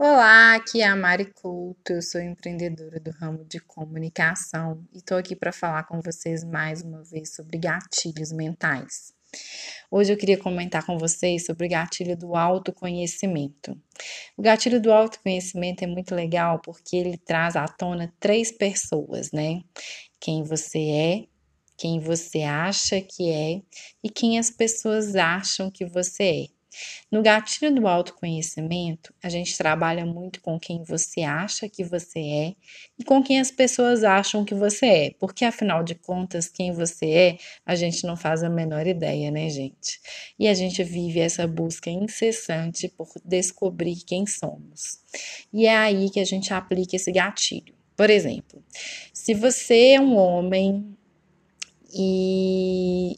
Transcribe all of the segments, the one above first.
Olá, aqui é a Mari Couto, eu sou empreendedora do ramo de comunicação e estou aqui para falar com vocês mais uma vez sobre gatilhos mentais. Hoje eu queria comentar com vocês sobre o gatilho do autoconhecimento. O gatilho do autoconhecimento é muito legal porque ele traz à tona três pessoas, né? Quem você é, quem você acha que é e quem as pessoas acham que você é. No gatilho do autoconhecimento, a gente trabalha muito com quem você acha que você é e com quem as pessoas acham que você é, porque afinal de contas, quem você é, a gente não faz a menor ideia, né, gente? E a gente vive essa busca incessante por descobrir quem somos. E é aí que a gente aplica esse gatilho. Por exemplo, se você é um homem e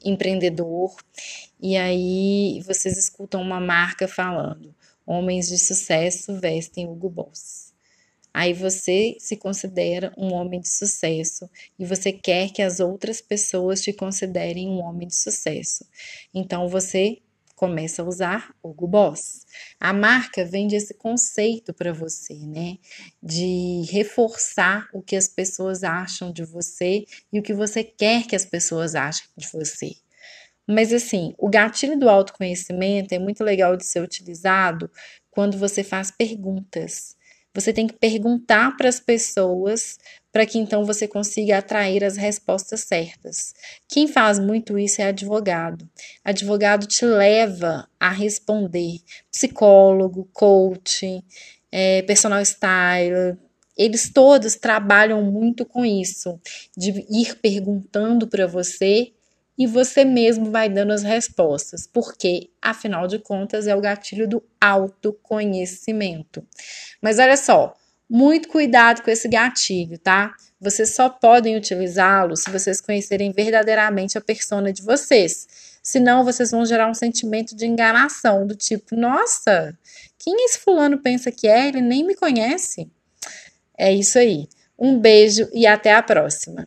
empreendedor e aí vocês escutam uma marca falando: homens de sucesso vestem Hugo Boss. Aí você se considera um homem de sucesso e você quer que as outras pessoas te considerem um homem de sucesso. Então você começa a usar Hugo Boss. A marca vende esse conceito para você, né? De reforçar o que as pessoas acham de você e o que você quer que as pessoas achem de você. Mas assim, o gatilho do autoconhecimento é muito legal de ser utilizado quando você faz perguntas. Você tem que perguntar para as pessoas para que então você consiga atrair as respostas certas. Quem faz muito isso é advogado. Advogado te leva a responder. Psicólogo, coach, é, personal style, eles todos trabalham muito com isso, de ir perguntando para você e você mesmo vai dando as respostas, porque afinal de contas é o gatilho do autoconhecimento. Mas olha só, muito cuidado com esse gatilho, tá? Vocês só podem utilizá-lo se vocês conhecerem verdadeiramente a persona de vocês. Senão, vocês vão gerar um sentimento de enganação, do tipo, nossa, quem esse fulano pensa que é? Ele nem me conhece. É isso aí. Um beijo e até a próxima.